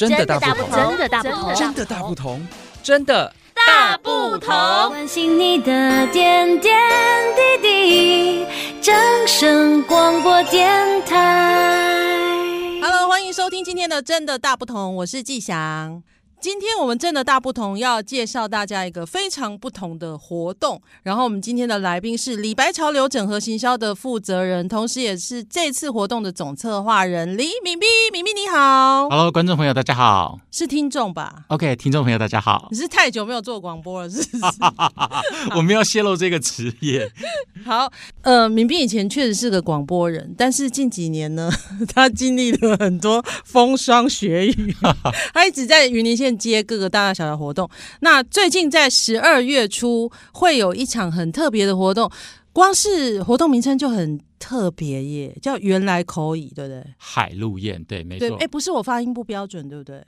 真的大不同，真的大不同，真的大不同，真的大不同。关心你的点点滴滴，掌声广播电台。Hello，欢迎收听今天的《真的大不同》，我是季祥。今天我们真的大不同，要介绍大家一个非常不同的活动。然后我们今天的来宾是李白潮流整合行销的负责人，同时也是这次活动的总策划人李敏斌。敏斌你好，Hello，观众朋友大家好，是听众吧？OK，听众朋友大家好。你是太久没有做广播了，是不是？我们要泄露这个职业。好，呃，敏斌以前确实是个广播人，但是近几年呢，他经历了很多风霜雪雨，他一直在云林县。接各个大大小小活动，那最近在十二月初会有一场很特别的活动，光是活动名称就很特别耶，叫原来口语，对不对？海陆宴，对，没错。哎，不是我发音不标准，对不对？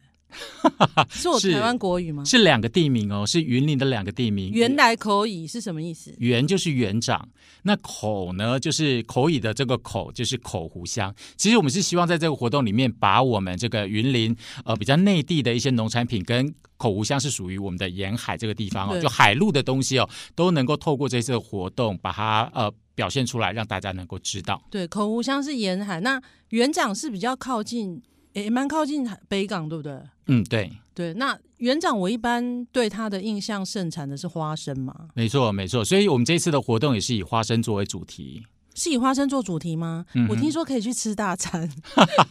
是我台湾国语吗？是两个地名哦，是云林的两个地名。原来口语是什么意思？原就是园长，那口呢就是口语的这个口就是口湖乡。其实我们是希望在这个活动里面，把我们这个云林呃比较内地的一些农产品跟口湖乡是属于我们的沿海这个地方哦，就海陆的东西哦，都能够透过这次活动把它呃表现出来，让大家能够知道。对，口湖乡是沿海，那园长是比较靠近。也蛮靠近北港，对不对？嗯，对对。那园长，我一般对他的印象盛产的是花生嘛？没错，没错。所以我们这次的活动也是以花生作为主题。是以花生做主题吗？嗯、我听说可以去吃大餐，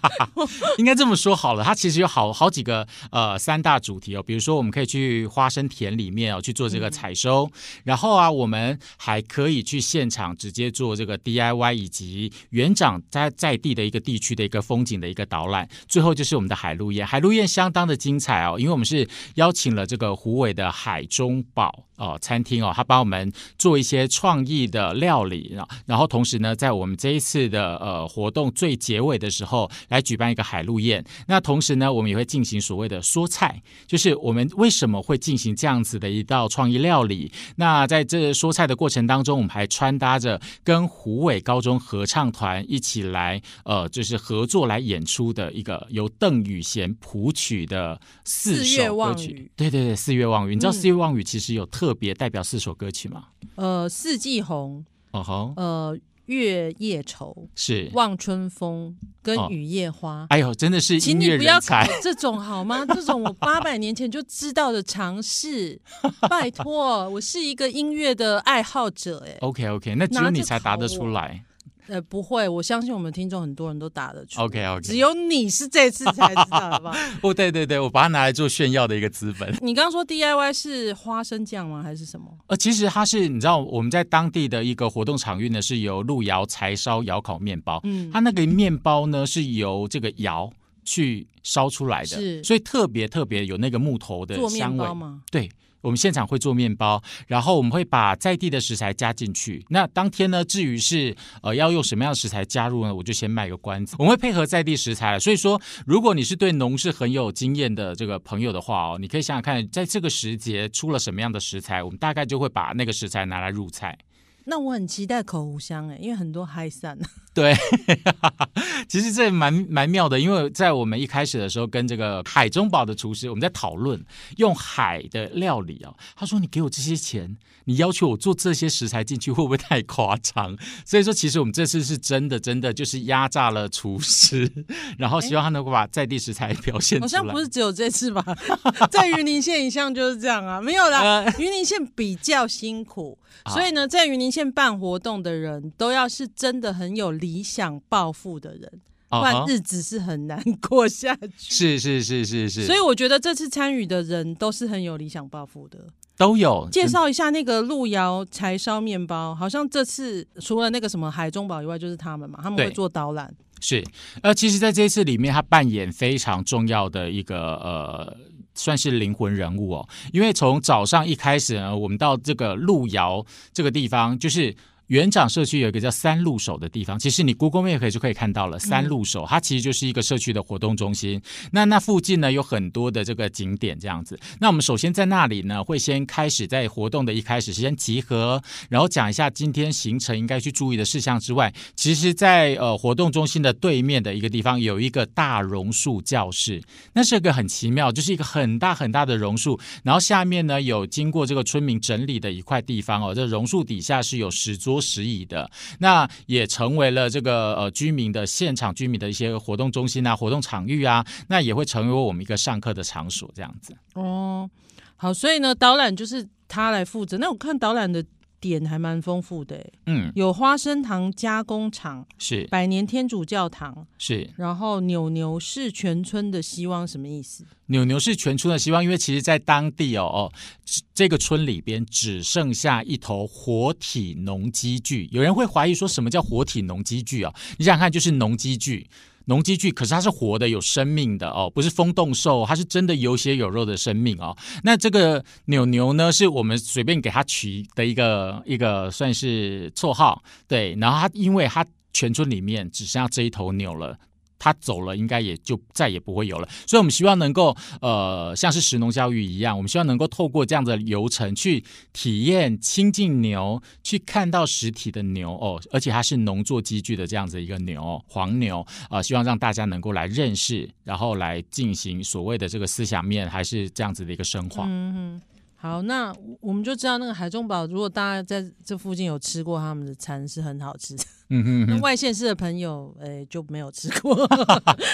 应该这么说好了。它其实有好好几个呃三大主题哦，比如说我们可以去花生田里面哦去做这个采收，嗯、然后啊我们还可以去现场直接做这个 DIY，以及园长在在地的一个地区的一个风景的一个导览。最后就是我们的海陆宴，海陆宴相当的精彩哦，因为我们是邀请了这个湖尾的海中宝哦餐厅哦，他帮我们做一些创意的料理，然后同时。呢，在我们这一次的呃活动最结尾的时候，来举办一个海陆宴。那同时呢，我们也会进行所谓的说菜，就是我们为什么会进行这样子的一道创意料理。那在这说菜的过程当中，我们还穿搭着跟虎尾高中合唱团一起来，呃，就是合作来演出的一个由邓雨贤谱曲的四首歌曲。对对对，四月望雨。你知道四月望雨其实有特别代表四首歌曲吗？呃，四季红。哦吼。呃。月夜愁是。望春风跟雨夜花，哦，哎呦，真的是请你不要考这种好吗？这种我八百年前就知道的常识，拜托，我是一个音乐的爱好者，哎，OK OK，那只有你才答得出来。呃，不会，我相信我们听众很多人都打得出。OK OK，只有你是这次才知道，好不好？哦，对对对，我把它拿来做炫耀的一个资本。你刚刚说 DIY 是花生酱吗？还是什么？呃，其实它是，你知道我们在当地的一个活动场域呢，是由路遥柴烧窑烤面包。嗯，它那个面包呢是由这个窑去烧出来的，是，所以特别特别有那个木头的香味吗？对。我们现场会做面包，然后我们会把在地的食材加进去。那当天呢，至于是呃要用什么样的食材加入呢？我就先卖个关子。我们会配合在地食材，所以说，如果你是对农事很有经验的这个朋友的话哦，你可以想想看，在这个时节出了什么样的食材，我们大概就会把那个食材拿来入菜。那我很期待口湖香哎，因为很多海产。对，其实这蛮蛮妙的，因为在我们一开始的时候，跟这个海中宝的厨师，我们在讨论用海的料理啊。他说：“你给我这些钱，你要求我做这些食材进去，会不会太夸张？”所以说，其实我们这次是真的，真的就是压榨了厨师，然后希望他能够把在地食材表现出来。好像不是只有这次吧？在云林县一向就是这样啊，没有啦。云林县比较辛苦，所以呢，在云林县办活动的人都要是真的很有。理想抱负的人，不然日子是很难过下去。是是是是是，所以我觉得这次参与的人都是很有理想抱负的，都有。介绍一下那个路遥柴烧面包，好像这次除了那个什么海中宝以外，就是他们嘛，他们会做导览。是，呃，其实在这一次里面，他扮演非常重要的一个呃，算是灵魂人物哦。因为从早上一开始呢，我们到这个路遥这个地方，就是。园长社区有一个叫三路手的地方，其实你 Google Map 可以就可以看到了。三路手，它其实就是一个社区的活动中心。那那附近呢有很多的这个景点这样子。那我们首先在那里呢，会先开始在活动的一开始先集合，然后讲一下今天行程应该去注意的事项之外，其实在呃活动中心的对面的一个地方有一个大榕树教室，那是一个很奇妙，就是一个很大很大的榕树，然后下面呢有经过这个村民整理的一块地方哦，这榕树底下是有十桌十椅的，那也成为了这个呃居民的现场居民的一些活动中心啊、活动场域啊，那也会成为我们一个上课的场所这样子。哦，好，所以呢，导览就是他来负责。那我看导览的点还蛮丰富的，嗯，有花生糖加工厂，是百年天主教堂，是，然后扭牛是全村的希望，什么意思？扭牛是全村的希望，因为其实，在当地哦哦，这个村里边只剩下一头活体农机具。有人会怀疑说，什么叫活体农机具啊？你想想看，就是农机具。农机具，可是它是活的，有生命的哦，不是风动兽，它是真的有血有肉的生命哦。那这个扭扭呢，是我们随便给它取的一个一个算是绰号，对。然后它因为它全村里面只剩下这一头牛了。他走了，应该也就再也不会有了。所以，我们希望能够，呃，像是食农教育一样，我们希望能够透过这样的流程去体验亲近牛，去看到实体的牛哦，而且它是农作机具的这样子一个牛，黄牛啊，希望让大家能够来认识，然后来进行所谓的这个思想面，还是这样子的一个深化。嗯哼，好，那我们就知道那个海中宝，如果大家在这附近有吃过他们的餐，是很好吃的。嗯哼，那外县市的朋友，哎，就没有吃过。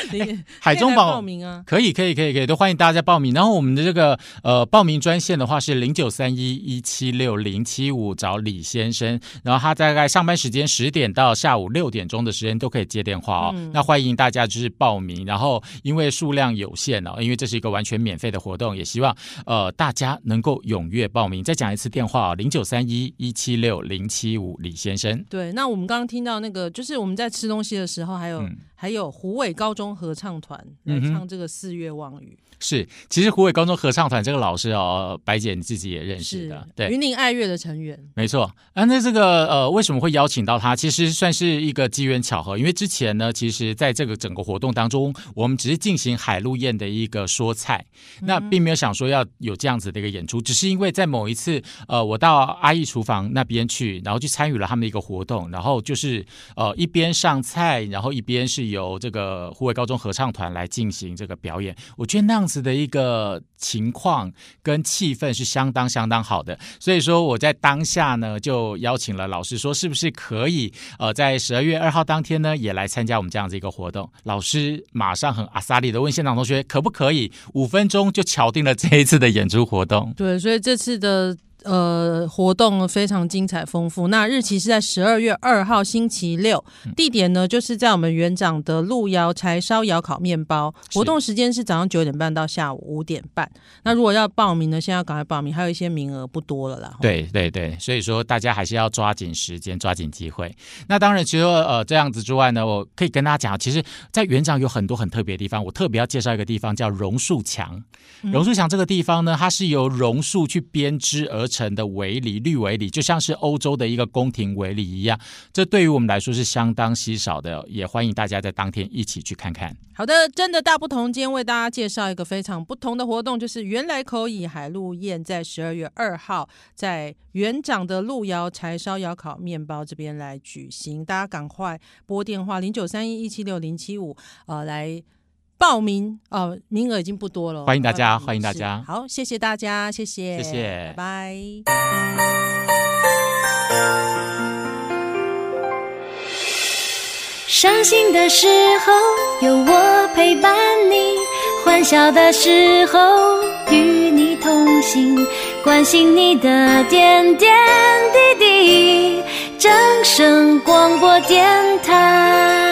海中宝报名啊，可以，可以，可以，可以，都欢迎大家报名。然后我们的这个呃报名专线的话是零九三一一七六零七五，找李先生。然后他大概上班时间十点到下午六点钟的时间都可以接电话哦。嗯、那欢迎大家就是报名。然后因为数量有限哦，因为这是一个完全免费的活动，也希望呃大家能够踊跃报名。再讲一次电话啊、哦，零九三一一七六零七五，李先生。对，那我们刚刚听。到那个，就是我们在吃东西的时候，还有、还有虎尾高中合唱团来唱这个《四月望雨》。是，其实虎尾高中合唱团这个老师哦，白姐你自己也认识的，对，云林爱乐的成员，没错。啊，那这个呃，为什么会邀请到他？其实算是一个机缘巧合，因为之前呢，其实在这个整个活动当中，我们只是进行海陆宴的一个说菜，那并没有想说要有这样子的一个演出，嗯、只是因为在某一次，呃，我到阿义厨房那边去，然后去参与了他们的一个活动，然后就是呃一边上菜，然后一边是由这个护卫高中合唱团来进行这个表演，我觉得那样。子的一个情况跟气氛是相当相当好的，所以说我在当下呢就邀请了老师说，是不是可以呃在十二月二号当天呢也来参加我们这样子一个活动？老师马上很阿萨利的问现场同学可不可以，五分钟就敲定了这一次的演出活动。对，所以这次的。呃，活动非常精彩丰富。那日期是在十二月二号星期六，地点呢就是在我们园长的路窑柴烧窑烤面包。活动时间是早上九点半到下午五点半。那如果要报名呢，现在要赶快报名，还有一些名额不多了啦。对对对，所以说大家还是要抓紧时间，抓紧机会。那当然，除了呃这样子之外呢，我可以跟大家讲，其实，在园长有很多很特别的地方。我特别要介绍一个地方，叫榕树墙。榕树墙这个地方呢，它是由榕树去编织而成。成的围篱，绿围篱就像是欧洲的一个宫廷围篱一样，这对于我们来说是相当稀少的，也欢迎大家在当天一起去看看。好的，真的大不同，今天为大家介绍一个非常不同的活动，就是原来可以海陆宴，在十二月二号在园长的路遥柴烧窑烤面包这边来举行，大家赶快拨电话零九三一一七六零七五，呃，来。报名哦、呃，名额已经不多了。欢迎大家，欢迎大家。好，谢谢大家，谢谢，谢谢，拜拜。伤心的时候有我陪伴你，欢笑的时候与你同行，关心你的点点滴滴。掌声广播电台。